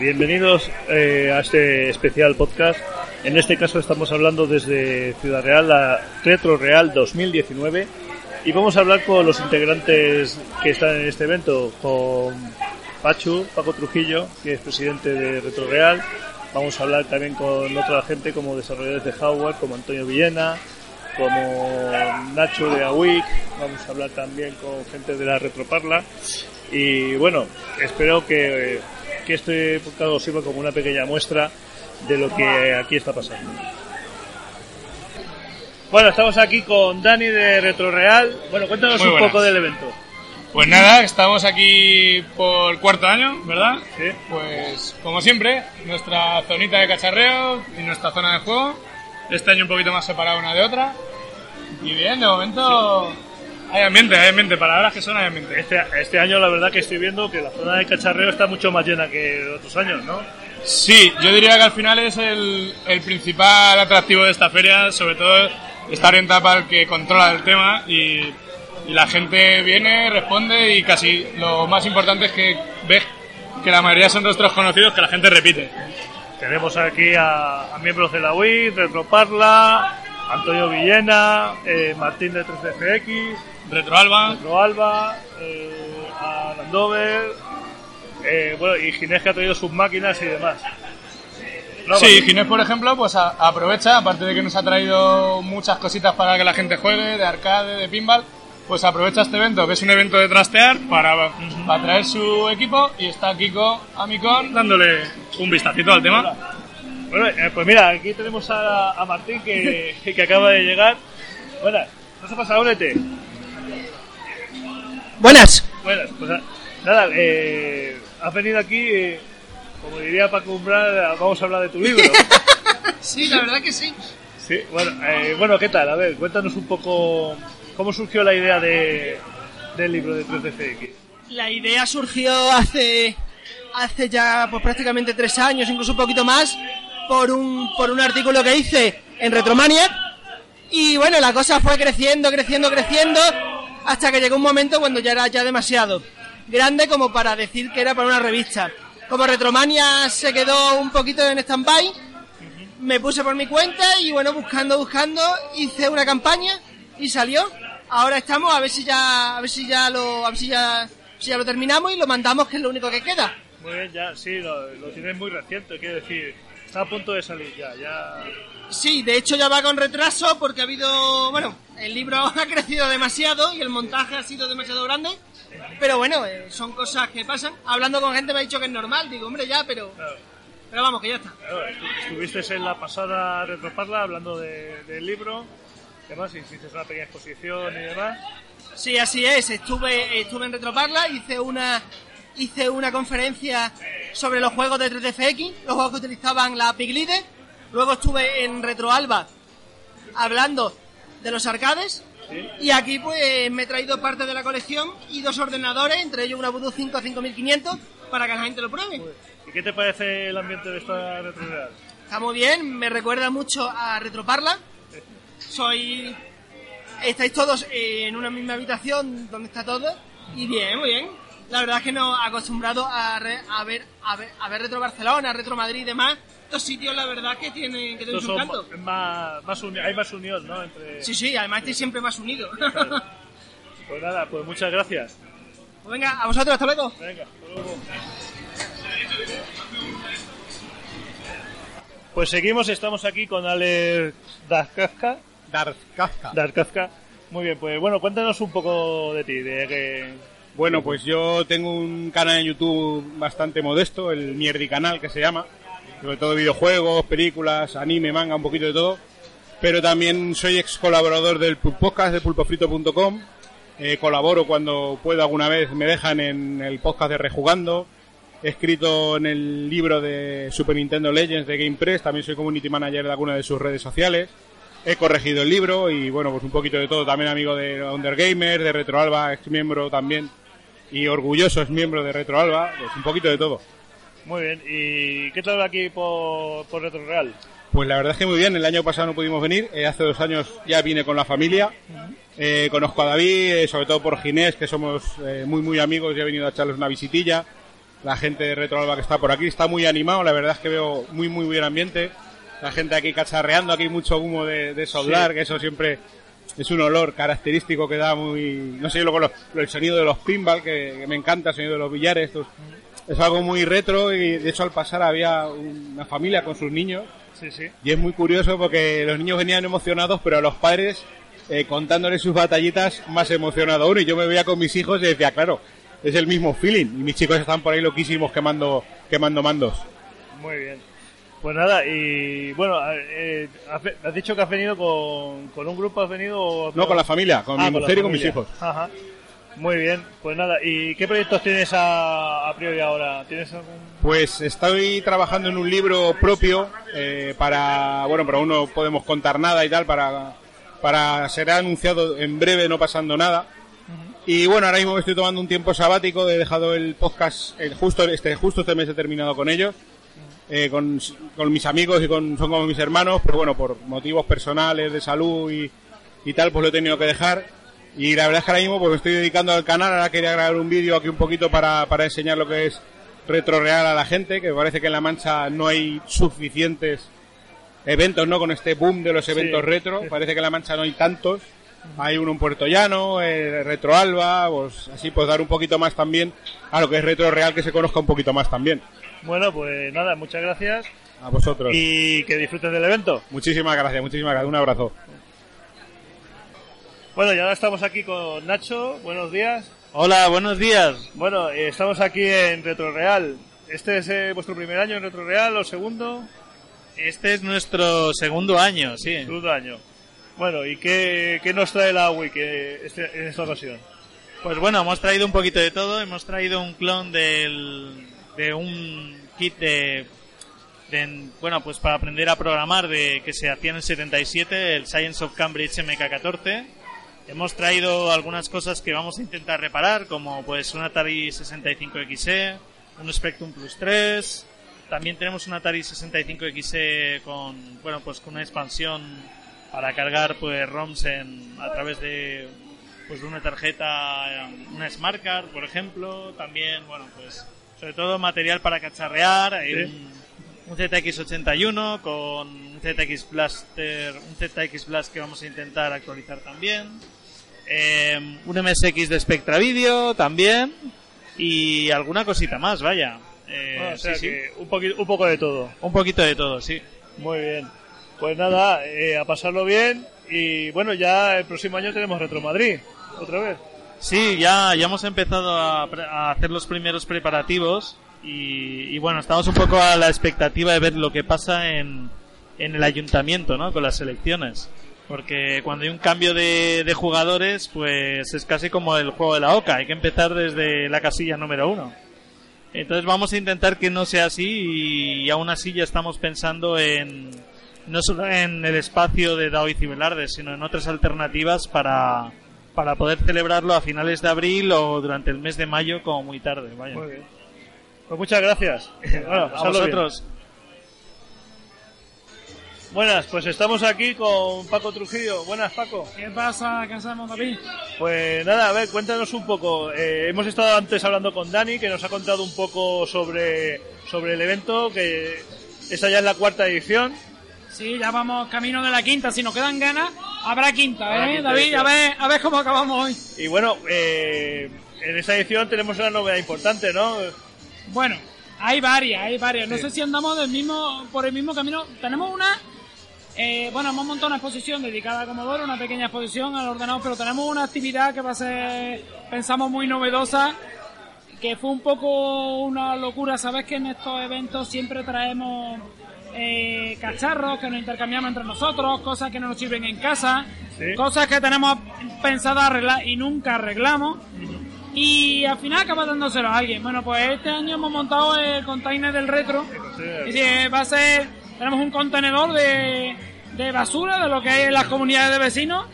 bienvenidos eh, a este especial podcast. En este caso estamos hablando desde Ciudad Real, la Retro Real 2019, y vamos a hablar con los integrantes que están en este evento, con Pachu, Paco Trujillo, que es presidente de Retro Real. Vamos a hablar también con otra gente como desarrolladores de hardware, como Antonio Villena, como Nacho de AWIC, vamos a hablar también con gente de la Retroparla y bueno, espero que, que este podcast sirva como una pequeña muestra de lo que aquí está pasando. Bueno, estamos aquí con Dani de RetroReal. Bueno, cuéntanos un poco del evento. Pues nada, estamos aquí por cuarto año, ¿verdad? Sí. Pues como siempre, nuestra zonita de cacharreo y nuestra zona de juego. Este año un poquito más separada una de otra. Y bien, de momento hay ambiente, hay ambiente. Palabras que son hay ambiente. Este, este año la verdad que estoy viendo que la zona de cacharreo está mucho más llena que otros años, ¿no? Sí, yo diría que al final es el, el principal atractivo de esta feria, sobre todo está orientada para el que controla el tema y, y la gente viene, responde y casi lo más importante es que ves que la mayoría son nuestros conocidos que la gente repite. Tenemos aquí a, a miembros de la WIT, Retroparla, Antonio Villena, eh, Martín de 3DFX, Retroalba, Pedro Alba, eh, a Landover, eh, bueno, y Ginés que ha traído sus máquinas y demás. No, Sí. Ginés, por ejemplo, pues a- aprovecha, aparte de que nos ha traído muchas cositas para que la gente juegue, de arcade, de pinball, pues aprovecha este evento, que es un evento de trastear, para, para traer su equipo y está Kiko Amicon dándole un vistacito al tema. Bueno, eh, pues mira, aquí tenemos a, a Martín que, que acaba de llegar. Buenas, ¿qué se pasa? Únete. Buenas. Buenas, pues nada, eh, has venido aquí, eh, como diría Paco Umbral, vamos a hablar de tu libro. Sí, la verdad que sí. Sí, bueno, eh, bueno, ¿qué tal? A ver, cuéntanos un poco cómo surgió la idea de, del libro de 3DFX. La idea surgió hace hace ya pues prácticamente tres años, incluso un poquito más, por un por un artículo que hice en Retromania. Y bueno, la cosa fue creciendo, creciendo, creciendo, hasta que llegó un momento cuando ya era ya demasiado grande como para decir que era para una revista. Como Retromania se quedó un poquito en stand-by, me puse por mi cuenta y bueno, buscando, buscando, hice una campaña y salió. Ahora estamos a ver si ya, a ver si ya lo, a ver si ya, si ya lo terminamos y lo mandamos, que es lo único que queda. Muy bien, ya, sí, lo, lo tienes muy reciente, quiero decir, está a punto de salir ya, ya... Sí, de hecho ya va con retraso porque ha habido, bueno, el libro ha crecido demasiado y el montaje ha sido demasiado grande. Pero bueno, eh, son cosas que pasan. Hablando con gente me ha dicho que es normal, digo, hombre, ya, pero, Claro, pero vamos, que ya está. claro, estu- estuviste en la pasada Retroparla hablando de- del libro, además hiciste una pequeña exposición y demás. Sí, así es. Estuve, estuve en Retroparla, hice una, hice una conferencia sobre los juegos de 3DFX, los juegos que utilizaban la Big Leader. Luego estuve en Retroalba hablando de los arcades. Y aquí pues me he traído parte de la colección y dos ordenadores, entre ellos una Voodoo 5 5500, para que la gente lo pruebe. ¿Y qué te parece el ambiente de esta Retro Real? Está muy bien, me recuerda mucho a Retroparla. Soy. Estáis todos en una misma habitación donde está todo. Y bien, muy bien. La verdad es que no acostumbrado a, re- a ver a ver a ver Retro Barcelona, Retro Madrid y demás. Estos sitios, la verdad, que tienen, que tienen su son encanto. más, más uni- hay más unión, ¿no? Entre... Sí, sí, además estoy siempre más unido. Pues nada, pues muchas gracias. Pues venga, a vosotros, hasta luego. Venga, hasta luego. Pues seguimos, estamos aquí con Alex Darkazka. Darth Kafka. Darkazka. Muy bien, pues bueno, cuéntanos un poco de ti, de que... Bueno, pues yo tengo un canal en YouTube bastante modesto, el Mierdi Canal que se llama, sobre todo videojuegos, películas, anime, manga, un poquito de todo. Pero también soy ex colaborador del podcast de pulpofrito.com. Eh, colaboro cuando puedo alguna vez, me dejan en el podcast de Rejugando. He escrito en el libro de Super Nintendo Legends de Game Press, también soy community manager de alguna de sus redes sociales. He corregido el libro y bueno, pues un poquito de todo. También amigo de Undergamer, de Retroalba, ex miembro también. Y orgulloso es miembro de Retroalba, pues un poquito de todo. Muy bien, ¿y qué tal aquí por, por Retro Real? Pues la verdad es que muy bien, el año pasado no pudimos venir, eh, hace dos años ya vine con la familia. Eh, conozco a David, eh, sobre todo por Ginés, que somos eh, muy muy amigos y he venido a echarles una visitilla. la gente de Retroalba que está por aquí. Está muy animado, la verdad es que veo muy, muy buen ambiente. La gente aquí cacharreando, aquí mucho humo de, de soldar, que eso siempre es un olor característico que da muy... No sé, luego lo- el sonido de los pinball, que, que me encanta, el sonido de los billares. estos- es algo muy retro y de hecho al pasar había una familia con sus niños Sí, sí. y es muy curioso porque los niños venían emocionados, pero a los padres, eh, contándoles sus batallitas, más emocionado aún. Y yo me veía con mis hijos y decía, claro, es el mismo feeling. Y mis chicos están por ahí loquísimos quemando, quemando mandos. Muy bien. Pues nada, y bueno, eh, has dicho que has venido con, con un grupo, has venido... No, con la familia, con Ah, mi mujer y con mis hijos. Ajá. Muy bien, pues nada, ¿y qué proyectos tienes a, a priori ahora? ¿Tienes algún...? Pues estoy trabajando en un libro propio eh, para, bueno, pero aún no podemos contar nada y tal, para, para ser anunciado en breve, no pasando nada. Y bueno, ahora mismo me estoy tomando un tiempo sabático, he dejado el podcast, eh, justo este justo este mes he terminado con ellos, eh, con, con mis amigos y con, son como mis hermanos, pero bueno, por motivos personales, de salud y, y tal, pues lo he tenido que dejar. Y la verdad es que ahora mismo pues me estoy dedicando al canal, ahora quería grabar un vídeo aquí un poquito para, para enseñar lo que es retro real a la gente, que me parece que en La Mancha no hay suficientes eventos, ¿no? Con este boom de los eventos retro, parece que en La Mancha no hay tantos. Hay uno en Puerto Llano, eh, Retro Alba, pues así pues dar un poquito más también a lo que es retro real, que se conozca un poquito más también. Bueno, pues nada, muchas gracias A vosotros. y que disfrutes del evento. Muchísimas gracias, muchísimas gracias. Un abrazo. Bueno, y ahora estamos aquí con Nacho, buenos días. Hola, buenos días. Bueno, eh, estamos aquí en Retro Real. ¿Este es eh, vuestro primer año en Retro Real o segundo? Este es nuestro segundo año, sí. Segundo año. Bueno, ¿y qué, qué nos trae la Wiki este, en esta ocasión? Pues bueno, hemos traído un poquito de todo. Hemos traído un clon del, de un kit de, bueno, pues para aprender a programar de que se hacía en el 77, el Science of Cambridge MK14. Hemos traído algunas cosas que vamos a intentar reparar, como pues un Atari 65XE, un Spectrum Plus 3. También tenemos un Atari 65XE con, bueno, pues con una expansión para cargar pues ROMs en, a través de pues de una tarjeta, eh, una Smart Card, por ejemplo, también, bueno, pues sobre todo material para cacharrear, Sí. un, un ZX81 con un ZX Blaster, un ZX Blast que vamos a intentar actualizar también, eh, un MSX de Spectra Video también y alguna cosita más, vaya. Eh, Bueno, o sea sí, sí. que un, poqui- un poco de todo. Un poquito de todo, sí. Muy bien. Pues nada, eh, a pasarlo bien y bueno, ya el próximo año tenemos Retro Madrid, otra vez. Sí, ya, ya hemos empezado a, a hacer los primeros preparativos y, y bueno, estamos un poco a la expectativa de ver lo que pasa en, en el ayuntamiento, ¿no? Con las elecciones. Porque cuando hay un cambio de, de jugadores, pues es casi como el juego de la OCA, hay que empezar desde la casilla número uno. Entonces vamos a intentar que no sea así y, aún así ya estamos pensando en no solo en el espacio de Dao y Cibelarde, sino en otras alternativas para, para poder celebrarlo a finales de abril o durante el mes de mayo como muy tarde. Vaya. Muy bien. Pues muchas gracias. Bueno, a pasadlo bien. vosotros. Buenas, pues estamos aquí con Paco Trujillo. Buenas, Paco. ¿Qué pasa? ¿Qué hacemos, David? Pues nada, a ver, cuéntanos un poco. Eh, hemos estado antes hablando con Dani, que nos ha contado un poco sobre, sobre el evento, que esta ya es la cuarta edición. Sí, ya vamos camino de la quinta. Si nos quedan ganas, habrá quinta, ¿eh, quinta David? A ver, a ver cómo acabamos hoy. Y bueno, eh, en esta edición tenemos una novedad importante, ¿no? Bueno, hay varias, hay varias. No sé si andamos del mismo, por el mismo camino. Tenemos una, eh, bueno, hemos montado una exposición dedicada a Commodore, una pequeña exposición al ordenador, pero tenemos una actividad que va a ser, pensamos, muy novedosa, que fue un poco una locura. Sabes que en estos eventos siempre traemos eh, cacharros que nos intercambiamos entre nosotros, cosas que no nos sirven en casa, Sí. cosas que tenemos pensadas arreglar y nunca arreglamos. Y al final acaba dándoselo a alguien. Bueno, pues este año hemos montado el container del retro. Y sí, va a ser, tenemos un contenedor de, de basura, de lo que hay en las comunidades de vecinos.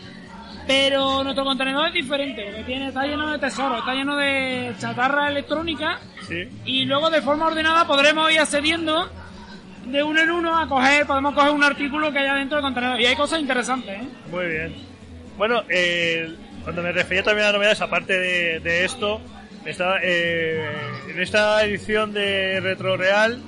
Pero nuestro contenedor es diferente, porque tiene, está lleno de tesoros, está lleno de chatarra electrónica. Sí. Y luego de forma ordenada podremos ir accediendo de uno en uno a coger, podemos coger un artículo que haya dentro del contenedor. Y hay cosas interesantes, ¿eh? Muy bien. Bueno, eh, cuando me refería también a novedades, aparte de, de esto, Está, eh, en esta edición de Retro Real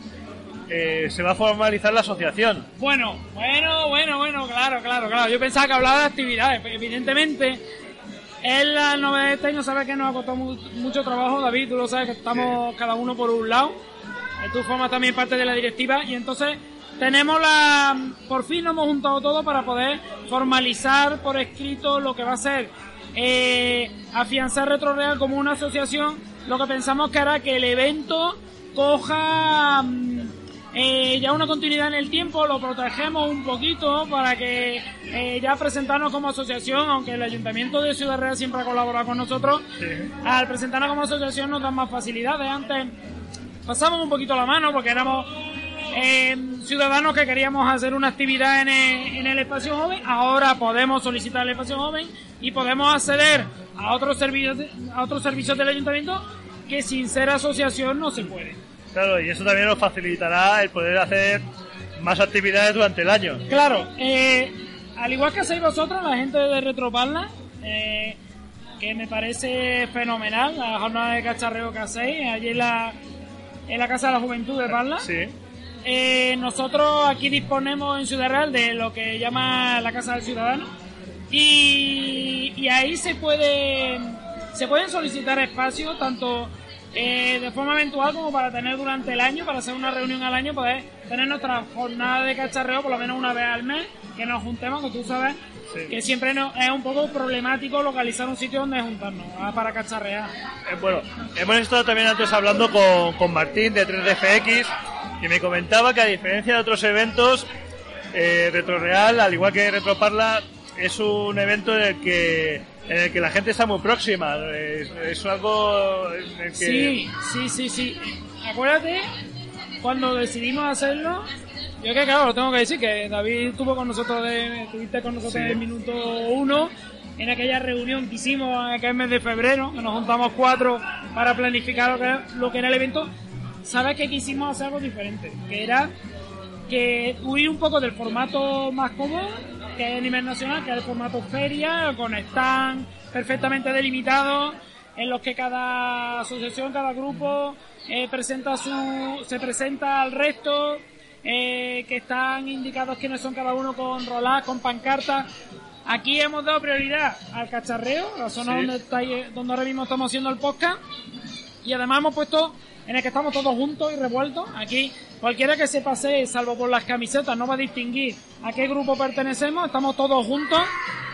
eh, se va a formalizar la asociación. Bueno, bueno, bueno, bueno, claro, claro, claro. Yo pensaba que hablaba de actividades, evidentemente. Es la novedad de este año, sabes que nos ha costado mu- mucho trabajo, David, tú lo sabes que estamos cada uno por un lado. Tú formas también parte de la directiva y entonces tenemos la... Por fin nos hemos juntado todos para poder formalizar por escrito lo que va a ser eh, afianzar Retro Real como una asociación. Lo que pensamos que hará que el evento coja mm, eh, ya una continuidad en el tiempo, lo protegemos un poquito para que eh, ya presentarnos como asociación, aunque el Ayuntamiento de Ciudad Real siempre ha colaborado con nosotros, al presentarnos como asociación nos dan más facilidades. Antes pasamos un poquito la mano porque éramos eh, ciudadanos que queríamos hacer una actividad en el, en el espacio joven, ahora podemos solicitar el espacio joven y podemos acceder a otros servicios, a otros servicios del ayuntamiento que sin ser asociación no se puede. Claro, y eso también nos facilitará el poder hacer más actividades durante el año. Claro, eh, al igual que hacéis vosotros, la gente de Retroparla, eh, que me parece fenomenal, la jornada de cacharreo que hacéis allí la, en la Casa de la Juventud de Parla. Sí. Eh, nosotros aquí disponemos en Ciudad Real de lo que llama la Casa del Ciudadano y, y ahí se puede se pueden solicitar espacios tanto eh, de forma eventual como para tener durante el año, para hacer una reunión al año, poder tener nuestra jornada de cacharreo por lo menos una vez al mes, que nos juntemos, que tú sabes Sí. que siempre no- es un poco problemático localizar un sitio donde juntarnos ah, para cacharrear. Eh, bueno, hemos estado también antes hablando con, con Martín de 3DFX y me comentaba que a diferencia de otros eventos, eh, RetroReal, al igual que RetroParla, es un evento en el que en el que la gente está muy próxima. Es, es algo en el que... Sí, sí, sí, sí. Acuérdate, cuando decidimos hacerlo, yo que claro, lo tengo que decir, que David estuvo con nosotros, de, estuviste con nosotros en el minuto uno, en aquella reunión que hicimos en aquel mes de febrero, que nos juntamos cuatro para planificar lo que, lo que era el evento, sabes que quisimos hacer algo diferente, que era que huir un poco del formato más cómodo que hay a nivel nacional, que es el formato feria, con stand perfectamente delimitados, en los que cada asociación, cada grupo eh, presenta su, se presenta al resto, eh, que están indicados quiénes son cada uno con rolas, con pancartas. Aquí hemos dado prioridad al cacharreo, la zona Sí. donde, estáis- donde ahora mismo estamos haciendo el podcast, y además hemos puesto en el que estamos todos juntos y revueltos. Aquí cualquiera que se pase, salvo por las camisetas, no va a distinguir a qué grupo pertenecemos. Estamos todos juntos.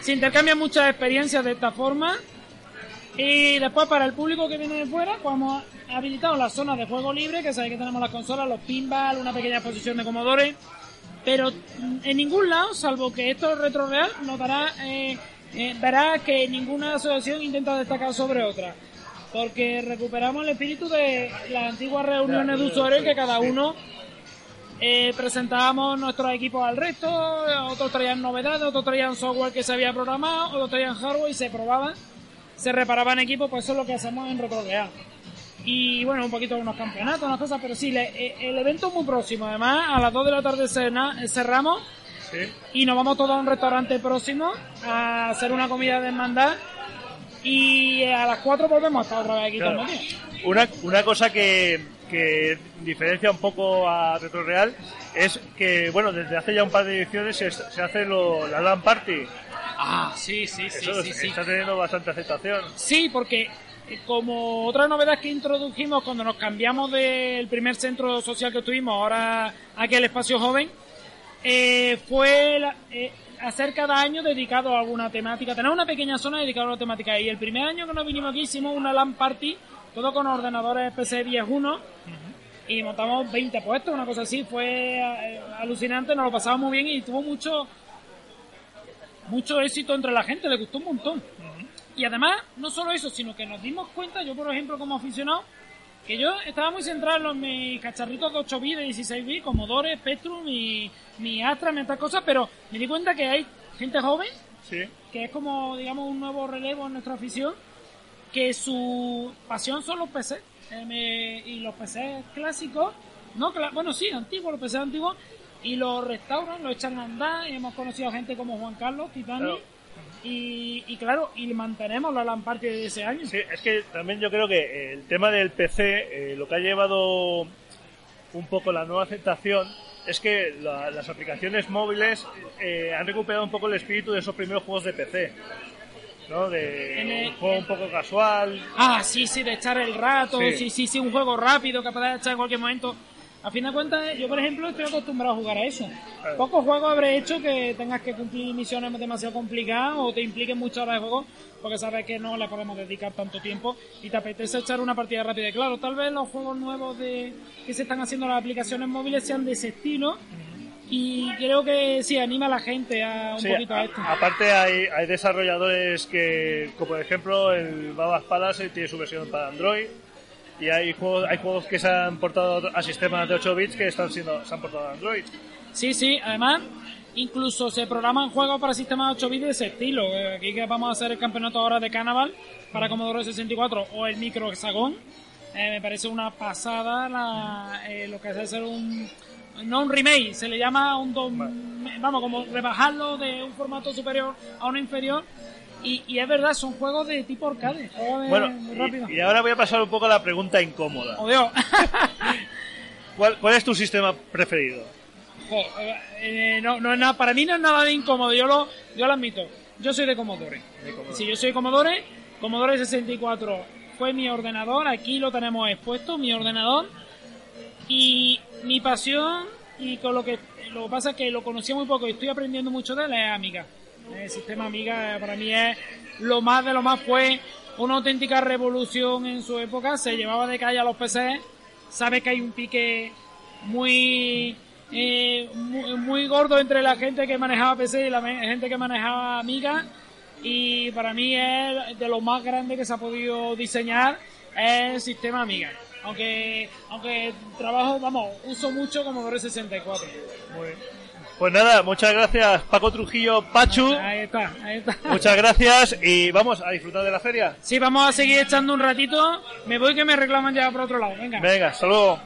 Se intercambian muchas experiencias de esta forma. Y después para el público que viene de fuera, pues hemos habilitado la zona de juego libre, que sabéis que tenemos las consolas, los pinball, una pequeña exposición de Commodore. Pero mm, en ningún lado, salvo que esto es retro real, notará, eh, eh, verá que ninguna asociación intenta destacar sobre otra. Porque recuperamos el espíritu de las antiguas reuniones de usuarios que cada uno eh, presentábamos nuestros equipos al resto, otros traían novedades, otros traían software que se había programado, otros traían hardware y se probaban, se reparaban equipos, pues eso es lo que hacemos en RetroGear. Y bueno, un poquito de unos campeonatos, unas cosas, pero sí, le- eh, el evento es muy próximo. Además, a las 2 de la tarde cena- eh, cerramos Sí. y nos vamos todos a un restaurante próximo a hacer una comida de hermandad. Y a las 4 volvemos a estar otra vez aquí Claro. día. Una, una cosa que, que diferencia un poco a RetroReal es que, bueno, desde hace ya un par de ediciones se, se hace lo, la LAN Party. Ah, sí, sí, Eso está teniendo bastante aceptación. Sí, porque eh, como otra novedad que introdujimos cuando nos cambiamos del primer centro social que tuvimos, ahora aquí al espacio joven, eh, fue la- eh, hacer cada año dedicado a alguna temática, tener una pequeña zona dedicada a una temática. Y el primer año que nos vinimos aquí hicimos una LAN party, todo con ordenadores PC 10.1 y montamos 20 puestos, una cosa así. Fue eh, alucinante, nos lo pasamos muy bien y tuvo mucho mucho éxito entre la gente, le gustó un montón. Y además, no solo eso, sino que nos dimos cuenta, yo por ejemplo como aficionado, que yo estaba muy centrado en mis cacharritos de 8 bits, de 16 bits, Commodore, Spectrum, mi, mi Astra, mi otras cosas, pero me di cuenta que hay gente joven, Sí. que es como, digamos, un nuevo relevo en nuestra afición, que su pasión son los PC. eh, me- y los PC clásicos, no, bueno, sí, antiguos, los PC antiguos, y los restauran, los echan a andar, y hemos conocido a gente como Juan Carlos, Titani, Claro. Y, y claro, y mantenemos la LAN Party de ese año. Sí, es que también yo creo que el tema del PC, eh, lo que ha llevado un poco la nueva aceptación es que la- las aplicaciones móviles eh, han recuperado un poco el espíritu de esos primeros juegos de PC. ¿No? De el- un juego un poco casual. Ah, sí, sí, de echar el rato, Sí. sí, sí, sí, un juego rápido que puedas echar en cualquier momento. A fin de cuentas, yo por ejemplo estoy acostumbrado a jugar a eso. Pocos juegos habré hecho que tengas que cumplir misiones demasiado complicadas o te impliquen muchas horas de juego porque sabes que no le podemos dedicar tanto tiempo y te apetece echar una partida rápida. Claro, tal vez los juegos nuevos de que se están haciendo en las aplicaciones móviles sean de ese estilo y creo que sí, anima a la gente a un Sí, poquito a, a- esto. aparte hay, hay desarrolladores que, como por ejemplo el Babas Palace tiene su versión para Android y hay juegos, hay juegos que se han portado a sistemas de 8 bits que están siendo, se han portado a Android. Sí, sí, además, incluso se programan juegos para sistemas 8 bits de ese estilo. Eh, Aquí que vamos a hacer el campeonato ahora de Carnaval para Commodore 64 o el Micro Hexagon. Eh, me parece una pasada la, eh, lo que es hacer un. No un remake, se le llama un. dom- vamos, como rebajarlo de un formato superior a uno inferior. Y, y es verdad, son juegos de tipo arcade, juegos de- Bueno, muy rápido. y, y ahora voy a pasar un poco a la pregunta incómoda. Oh, Dios. ¿Cuál, cuál es tu sistema preferido? Jo, eh, eh, no, no es nada, para mí no es nada de incómodo, yo lo, yo lo admito. Yo soy de Commodore. Si yo soy Commodore, Commodore 64 fue mi ordenador, aquí lo tenemos expuesto, mi ordenador. Y mi pasión, y con lo que lo que pasa es que lo conocía muy poco y estoy aprendiendo mucho de él, es Amiga. El sistema Amiga eh, para mí es lo más de lo más, fue una auténtica revolución en su época, se llevaba de calle a los PCs, sabe que hay un pique muy, eh, muy muy gordo entre la gente que manejaba PC y la gente que manejaba Amiga. Y para mí es de lo más grande que se ha podido diseñar el sistema Amiga. Aunque aunque trabajo vamos uso mucho Commodore 64 Pues nada, muchas gracias Paco Trujillo Pachu. ahí está ahí está Muchas gracias y vamos a disfrutar de la feria. sí vamos a seguir echando un ratito me voy que me reclaman ya por otro lado venga Venga, hasta luego.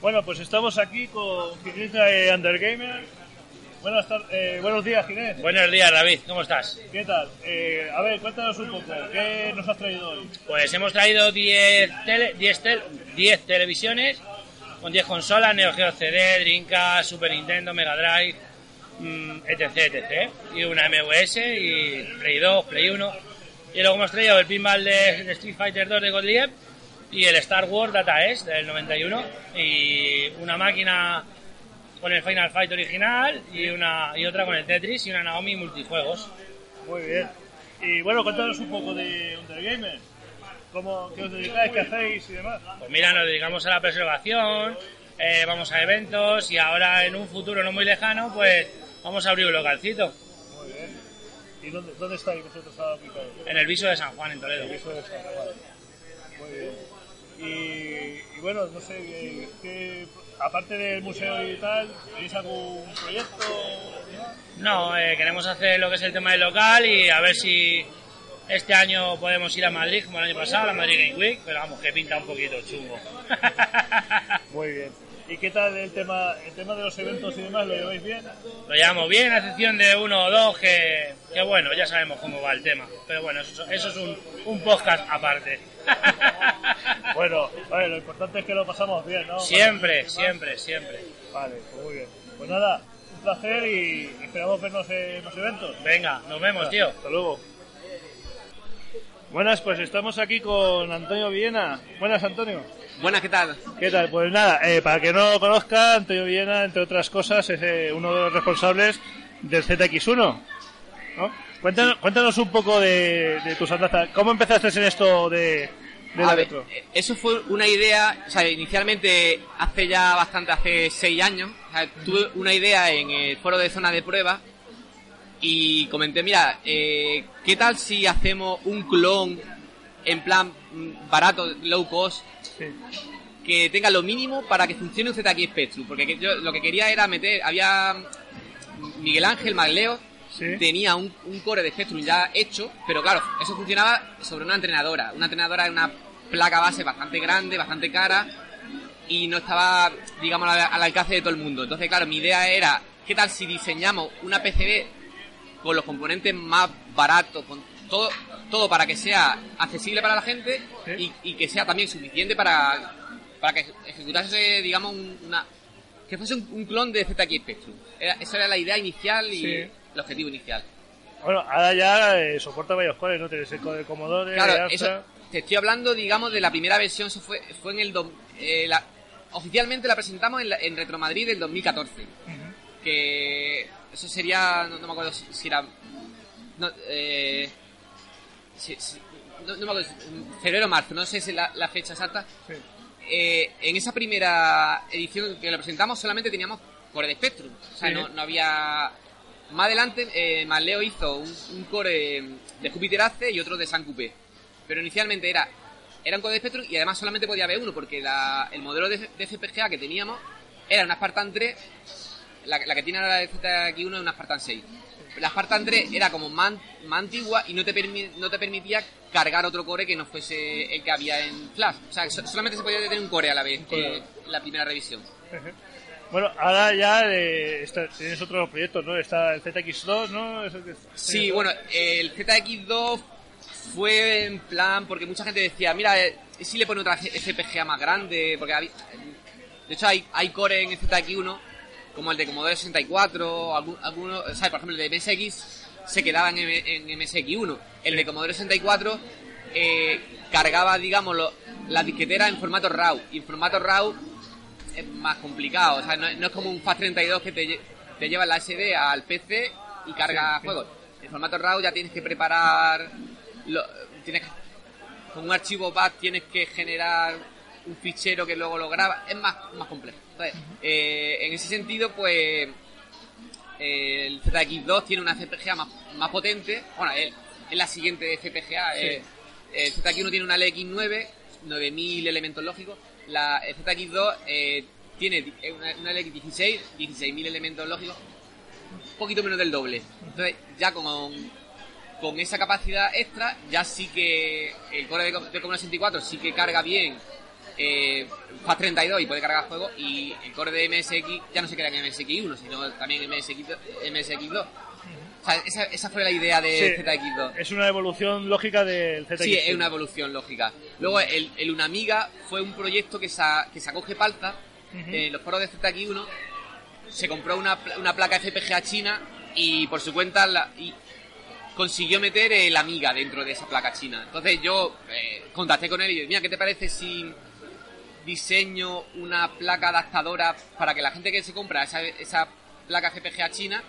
Bueno, pues estamos aquí con Ginés de Undergamer. Buenas tar- eh, buenos días, Ginés. Buenos días, David, ¿cómo estás? ¿Qué tal? Eh, a ver, cuéntanos un poco. ¿Qué nos has traído hoy? Pues hemos traído 10 tele- 10 tel- 10 televisiones con 10 consolas, Neo Geo CD, Dreamcast, Super Nintendo, Mega Drive, mm, etc, etc. Y una MVS y Play 2, Play 1. Y luego hemos traído el pinball de, Street Fighter 2 de Gottlieb y el Star Wars Data S del 91 y una máquina con el Final Fight original y una y otra con el Tetris y una Naomi multijuegos. Muy bien. Y bueno, cuéntanos un poco de Undergamer. ¿Cómo, ¿Qué os dedicáis? ¿Qué hacéis y demás? Pues mira, nos dedicamos a la preservación, eh, vamos a eventos y ahora en un futuro no muy lejano, pues vamos a abrir un localcito Muy bien. ¿Y dónde, dónde estáis vosotros ubicados? en el viso de San Juan, en Toledo. Eso es San Juan. Muy bien. Y, y bueno, no sé, ¿qué, qué- aparte del museo y tal, ¿tenéis algún proyecto? No, eh, queremos hacer lo que es el tema del local y a ver si este año podemos ir a Madrid, como el año pasado, a la Madrid Game Week, pero vamos, que pinta un poquito chungo. Muy bien. ¿Y qué tal el tema, el tema de los eventos y demás? ¿Lo lleváis bien? Lo llevamos bien, a excepción de uno o dos, que, que bueno, ya sabemos cómo va el tema. Pero bueno, eso, eso es un, un podcast aparte. Bueno, vale, lo importante es que lo pasamos bien, ¿no? Siempre, siempre, siempre. Vale, pues muy bien. Pues nada, un placer y esperamos vernos en los eventos. Venga, nos vemos, tío. Hasta luego. Buenas, pues estamos aquí con Antonio Villena. Buenas, Antonio. Buenas, ¿qué tal? ¿Qué tal? Pues nada, eh, para que no lo conozca, Antonio Villena, entre otras cosas, es eh, uno de los responsables del ZX1. ¿no? Cuéntanos, cuéntanos un poco de, de tus andanzas. ¿Cómo empezaste en esto de, de la A ver, eh, eso fue una idea, o sea, inicialmente hace ya bastante, hace seis años, o sea, tuve una idea en el foro de zona de prueba y comenté, mira, eh, ¿qué tal si hacemos un clon en plan mm, barato, low cost, Sí. que tenga lo mínimo para que funcione un ZX Spectrum? Porque que- yo lo que quería era meter, había mm, Miguel Ángel Magleo, Sí. tenía un, un core de Spectrum ya hecho, pero claro, eso funcionaba sobre una entrenadora. Una entrenadora es una placa base bastante grande, bastante cara, y no estaba, digamos, al, al alcance de todo el mundo. Entonces, claro, mi idea era, ¿qué tal si diseñamos una PCB con los componentes más baratos, con todo, todo para que sea accesible para la gente y, y que sea también suficiente para, para que ejecutase, digamos, un- una que fuese un, un clon de ZX Spectrum. Era- esa era la idea inicial y Sí. el objetivo inicial. Bueno, ahora ya eh, soporta varios cores, ¿no? Tienes el de Commodore, Claro, eso, te estoy hablando, digamos, de la primera versión, eso fue, fue en el... do- eh, la- oficialmente la presentamos en, la- en Retro Madrid del 2014. Que eso sería, no, no me acuerdo si, si era... No, eh, si- si- no, no me acuerdo, febrero o marzo, no sé si la, la fecha exacta. Sí. Eh, en esa primera edición que lo presentamos solamente teníamos core de Spectrum. O sea, Sí. no, no había... Más adelante, eh, Masleo hizo un, un core de Júpiter Ace y otro de San Coupé. Pero inicialmente era, era un core de Spectrum y además solamente podía haber uno porque la- el modelo de, de FPGA que teníamos era una Spartan 3, la, la que tiene ahora la de ZX1 es una Spartan 6. La Spartan 3 era como más, más antigua y no te, permi- no te permitía cargar otro core que no fuese el que había en Flash. O sea, so- solamente se podía tener un core a la vez eh, en la primera revisión. Bueno, ahora ya eh, está- tienes otros proyectos, ¿no? Está el ZX2, ¿no? Sí, bueno, el ZX2 fue en plan, porque mucha gente decía, mira, eh, si le pone otra FPGA más grande, porque había- de hecho hay, hay core en el ZX1, como el de Commodore 64, algún- algunos, o sea, por ejemplo, el de MSX se quedaba en, en MSX1. El de Commodore 64 eh, cargaba, digamos, lo- la disquetera en formato RAW, y en formato RAW es más complicado. O sea, no, no es como un FAT32 que te, lle- te lleva la SD al PC y carga juegos. En formato RAW ya tienes que preparar. Lo, tienes que- con un archivo BAT tienes que generar un fichero que luego lo graba. Es más, más complejo. Entonces, eh, en ese sentido, pues. eh, el ZX2 tiene una FPGA más, más potente. Bueno, es, es la siguiente FPGA. eh, el ZX1 tiene una LX9, 9000 elementos lógicos. La el ZX2 eh, tiene una, una LX16, 16000 elementos lógicos. Un poquito menos del doble. Entonces, ya con, con esa capacidad extra, ya sí que el core de, de Commodore 64 sí que carga bien eh, FAT32 y puede cargar juegos y el core de MSX ya no se queda en MSX1, sino también en MSX, MSX2. O sea, esa, esa fue la idea de Sí. ZX2. Es una evolución lógica del ZX. Sí, es una evolución lógica. Luego, el, el Unamiga fue un proyecto que, sa- que sacó Gepalta en los foros de ZX1. Se compró una, una placa FPGA china y por su cuenta la- y consiguió meter el Amiga dentro de esa placa china. Entonces yo eh, contacté con él y dije, mira, ¿qué te parece si diseño una placa adaptadora para que la gente que se compra esa, esa placa FPGA china,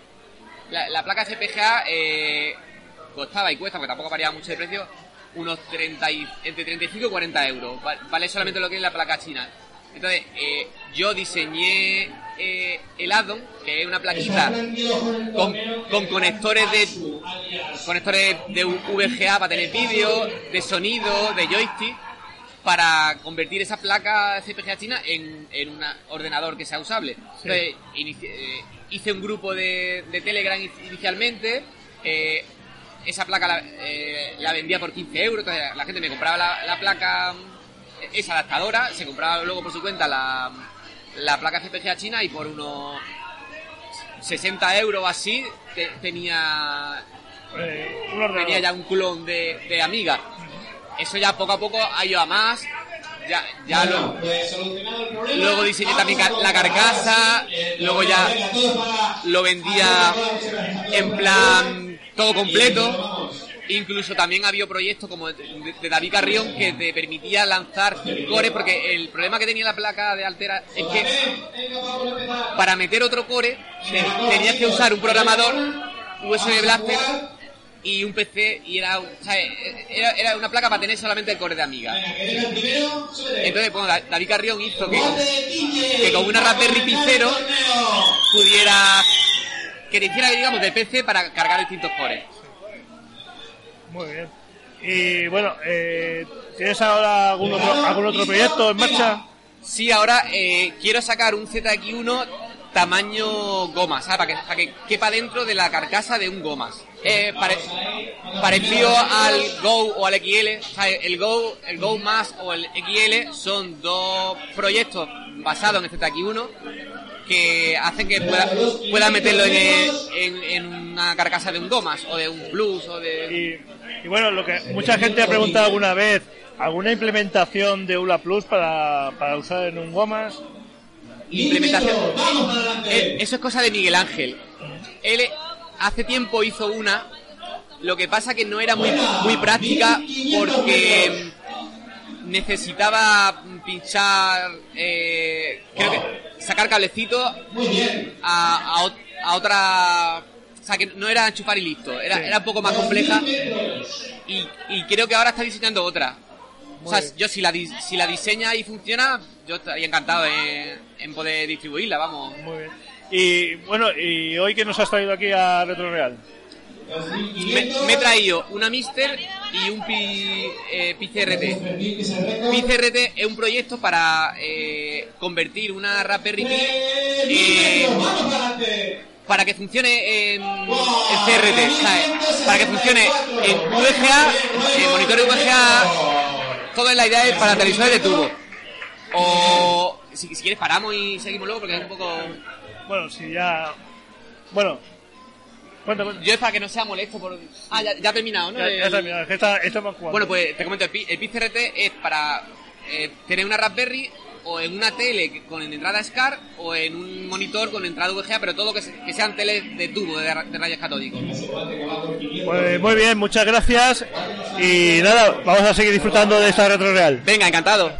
la, la placa FPGA eh, costaba y cuesta, porque tampoco variaba mucho de precio, unos 30 y- entre 35 y 40 euros. Va- Vale solamente lo que es la placa china. Entonces, eh, yo diseñé eh, el addon, que es una plaquita con, con conectores de conectores de VGA para tener vídeo, de sonido, de joystick, para convertir esa placa CPGA china en, en un ordenador que sea usable. Entonces, eh, hice un grupo de, de Telegram in- inicialmente, eh, esa placa la, eh, la vendía por 15 euros, entonces la gente me compraba la, la placa, mm, esa adaptadora, se compraba luego por su cuenta la, la placa CPGA china y por unos 60 euros o así te- tenía Eh, tenía ya un clon de, de Amiga. Eso ya poco a poco ha ido a más. Ya, ya lo, luego diseñé también la carcasa. Luego ya lo vendía en plan todo completo. Incluso también había proyectos como de, de David Carrión que te permitía lanzar core, porque el problema que tenía la placa de Altera es que para meter otro core te- tenías que usar un programador USB Blaster y un PC y era, o sea, era, era una placa para tener solamente el core de Amiga. Entonces, bueno, Da- David Carrión hizo que, que con una Raspberry Pi Zero pudiera que te hiciera, digamos, de PC para cargar distintos cores. Muy bien. Y bueno, eh, ¿tienes ahora algún otro, algún otro proyecto en marcha? Sí, ahora eh, quiero sacar un ZX1 tamaño goma, ¿sabes? Para que, para que quepa dentro de la carcasa de un gomas. Eh, pare- parecido al Go o al XL. El Go, el Go Más o el XL son dos proyectos basados en el ZX1 que hacen que pueda, pueda meterlo en, en una carcasa de un Gomas o de un Plus o de... Y, y bueno, lo que mucha gente ha preguntado alguna vez, ¿alguna implementación de ULA Plus para, para usar en un Gomas? Implementación. Eh, Eso es cosa de Miguel Ángel. Él hace tiempo hizo una, lo que pasa que no era muy, muy práctica porque necesitaba pinchar, eh, creo que sacar cablecito a, a ot- a otra... O sea, que no era enchufar y listo, era, era un poco más compleja. y, y creo que ahora está diseñando otra. O sea, yo si la, di- si la diseña y funciona, yo estaría encantado en, en poder distribuirla, vamos. Muy bien. Y bueno, y hoy que nos has traído aquí a Retro Real. Me, me he traído una Mister y un Pi, eh, Pi CRT. Pi CRT es un proyecto para eh, convertir una Raspberry Pi eh, para que funcione en, en CRT, ¿sabes? Para que funcione en VGA, en monitores VGA, todo en la idea es para televisores de tubo. O si, si quieres paramos y seguimos luego porque es un poco... Bueno, si ya... Bueno, cuenta, cuenta. Yo es para que no sea molesto por... Ah, ya, ya ha terminado, ¿no? Ya, terminado. Bueno, pues te comento, el, el PCRT es para eh, tener una Raspberry o en una tele con entrada SCAR o en un monitor con entrada VGA, pero todo que, se- que sean teles de tubo, de, de rayos catódicos. Pues muy bien, muchas gracias. Y nada, vamos a seguir disfrutando de esta Retro Real. Venga, encantado.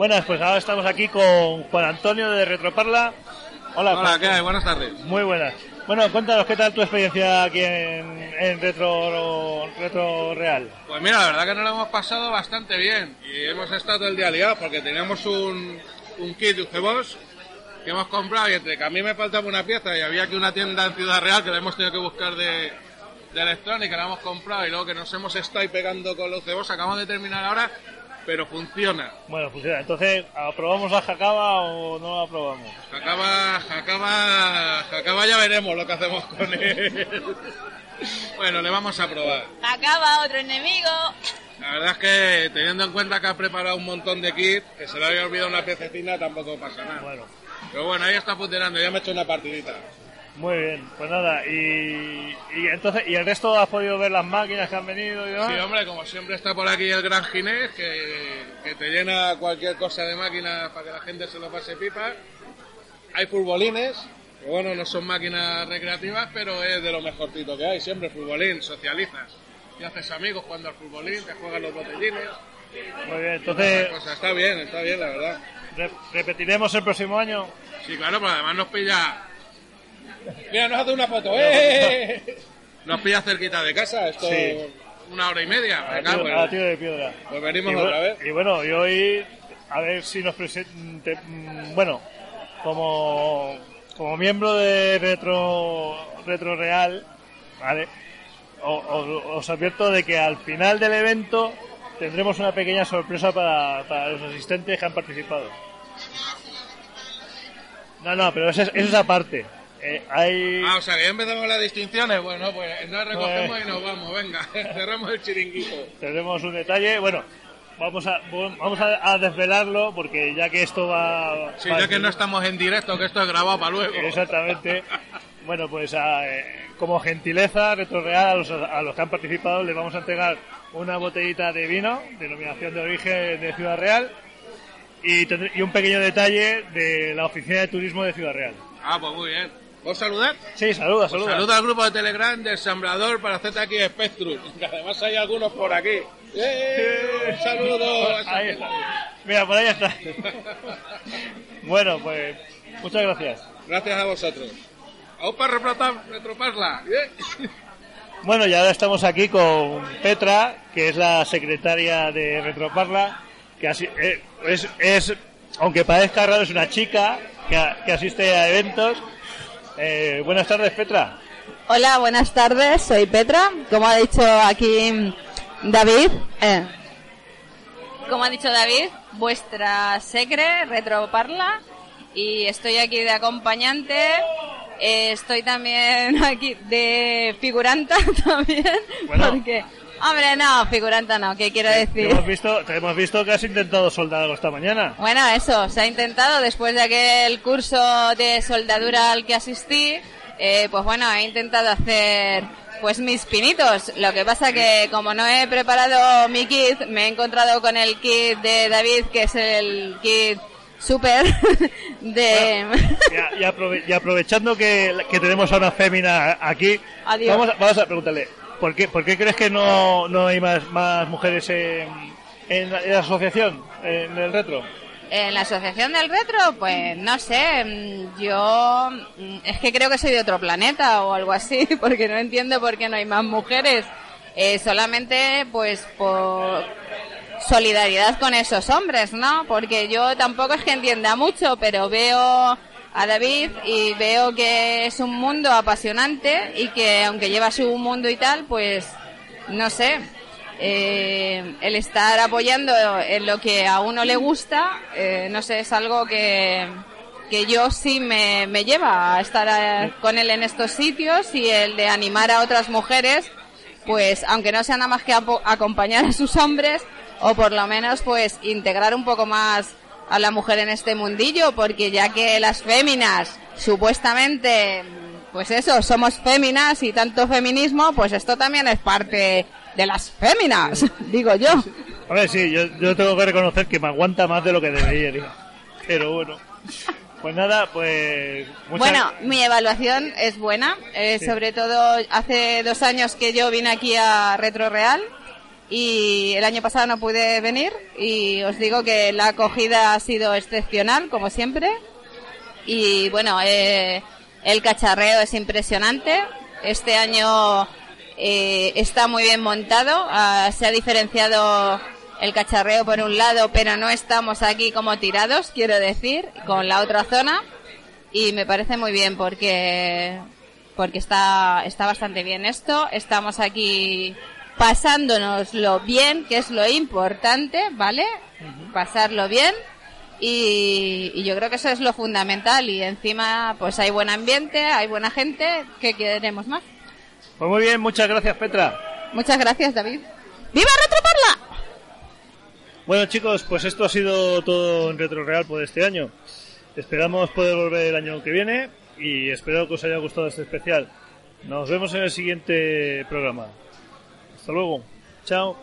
Buenas, pues ahora estamos aquí con Juan Antonio de Retroparla. Hola, Hola, Juan. ¿qué hay? Buenas tardes. Muy buenas. Bueno, cuéntanos, ¿qué tal tu experiencia aquí en, en Retro, Retro Real? Pues mira, la verdad que nos lo hemos pasado bastante bien y hemos estado el día liados porque teníamos un, un kit de UGBoss que hemos comprado y entre que a mí me faltaba una pieza y había aquí una tienda en Ciudad Real que la hemos tenido que buscar de, de electrónica, la hemos comprado y luego que nos hemos estado ahí pegando con los UGBoss, acabamos de terminar ahora, pero funciona. Bueno, funciona. Entonces, ¿aprobamos la jacaba o no la aprobamos? Acaba, acaba, acaba ya veremos lo que hacemos con él. bueno, le vamos a probar. Acaba otro enemigo. La verdad es que teniendo en cuenta que ha preparado un montón de kits, que se le había olvidado una pececina, tampoco pasa nada. Bueno, Pero bueno, ahí está funcionando, ya me he hecho una partidita. Muy bien. Pues nada, y, y entonces, ¿y el resto has podido ver las máquinas que han venido y demás? Sí, hombre, como siempre está por aquí el gran Ginés, que, que te llena cualquier cosa de máquina para que la gente se lo pase pipa. Hay futbolines, que bueno, no son máquinas recreativas, pero es de lo mejorcito que hay. Siempre futbolín, socializas. Y haces amigos jugando al futbolín, te juegan los botellines. Muy bien, entonces, Pues está bien, está bien, la verdad. re- ¿repetiremos el próximo año? Sí, claro, pero además nos pilla. Mira, nos hace una foto, ¡eh! Nos pilla cerquita de casa, esto Sí. una hora y media. A Venga, pues, a tiro de piedra. pues venimos y, otra bueno, vez. y bueno, y hoy, a ver si nos presente, bueno, como, como miembro de Retro, Retro Real, ¿vale? Os advierto de que al final del evento tendremos una pequeña sorpresa para, para los asistentes que han participado. No, no, pero eso es, eso es aparte. Eh, hay... Ah, o sea que ya empezamos las distinciones. Bueno, pues nos recogemos Pues- y nos vamos. Venga, cerramos el chiringuito. Tendremos un detalle, bueno, vamos a vamos a, desvelarlo porque ya que esto va... Sí, va- ya que no estamos en directo, que esto es grabado para luego. Exactamente. Bueno, pues a, eh, como gentileza retroreal a los, a los que han participado les vamos a entregar una botellita de vino, denominación de origen de Ciudad Real, y un pequeño detalle de la oficina de turismo de Ciudad Real. Ah, pues muy bien. ¿Vos saludar? Sí, saluda, Pues saluda. saluda al grupo de Telegram del Sembrador para hacerte aquí Spectrum. Que además hay algunos por aquí. ¡Eh! ¡Saludos! Ahí está. Mira, por ahí está. Bueno, pues muchas gracias. Gracias a vosotros. ¡Aún para retroparla! ¡Eh! Bueno, y ahora estamos aquí con Petra, que es la secretaria de Retroparla, que así, eh, es, es, aunque parezca raro, es una chica que, que asiste a eventos. Eh, buenas tardes, Petra. Hola, buenas tardes. Soy Petra. Como ha dicho aquí David. eh, como ha dicho David, vuestra secre, Retroparla. Y estoy aquí de acompañante. Eh, estoy también aquí de figuranta también. Bueno. Porque, hombre, no, figuranta no, ¿qué quiero Te decir? hemos visto, te hemos visto que has intentado soldar algo esta mañana. Bueno, eso, se ha intentado después de aquel curso de soldadura al que asistí, eh, pues bueno, he intentado hacer pues mis pinitos. Lo que pasa que como no he preparado mi kit, me he encontrado con el kit de David, que es el kit super de... Y, a- y aprove- y aprovechando que, que tenemos a una fémina aquí, vamos a, vamos a preguntarle, ¿por qué, por qué crees que no, no hay más, más mujeres en, en la, asociación, en el retro? En la asociación del retro, pues no sé, mm, yo mm, es que creo que soy de otro planeta o algo así, porque no entiendo por qué no hay más mujeres. Eh, solamente pues por solidaridad con esos hombres, ¿no? Porque yo tampoco es que entienda mucho, pero veo a David y veo que es un mundo apasionante y que aunque lleva su mundo y tal, pues no sé, eh, el estar apoyando en lo que a uno le gusta, eh, no sé, es algo que, que yo sí me, me lleva a estar eh, con él en estos sitios y el de animar a otras mujeres, pues aunque no sea nada más que acompañar a sus hombres o por lo menos pues integrar un poco más a la mujer en este mundillo, porque ya que las féminas supuestamente pues eso, somos féminas y tanto feminismo, pues esto también es parte de las féminas, digo yo. A ver, sí, yo, yo tengo que reconocer que me aguanta más de lo que debería. Pero bueno. Pues nada, pues... muchas- Bueno, mi evaluación es buena, eh, Sí. sobre todo hace dos años que yo vine aquí a Retro Real y el año pasado no pude venir y os digo que la acogida ha sido excepcional, como siempre. Y bueno, eh, el cacharreo es impresionante. Este año eh, está muy bien montado. Ah, se ha diferenciado el cacharreo por un lado, pero no estamos aquí como tirados, quiero decir, con la otra zona. Y me parece muy bien porque porque está, está bastante bien esto. Estamos aquí pasándonoslo bien, que es lo importante, ¿vale? Pasarlo bien. Y, y yo creo que eso es lo fundamental. Y encima, pues hay buen ambiente, hay buena gente. ¿Qué queremos más? Pues muy bien, muchas gracias Petra. Muchas gracias, David. ¡Viva Retroparla! Bueno chicos, pues esto ha sido todo en Retro Real por este año. Esperamos poder volver el año que viene y espero que os haya gustado este especial. Nos vemos en el siguiente programa. Hasta luego. Chao.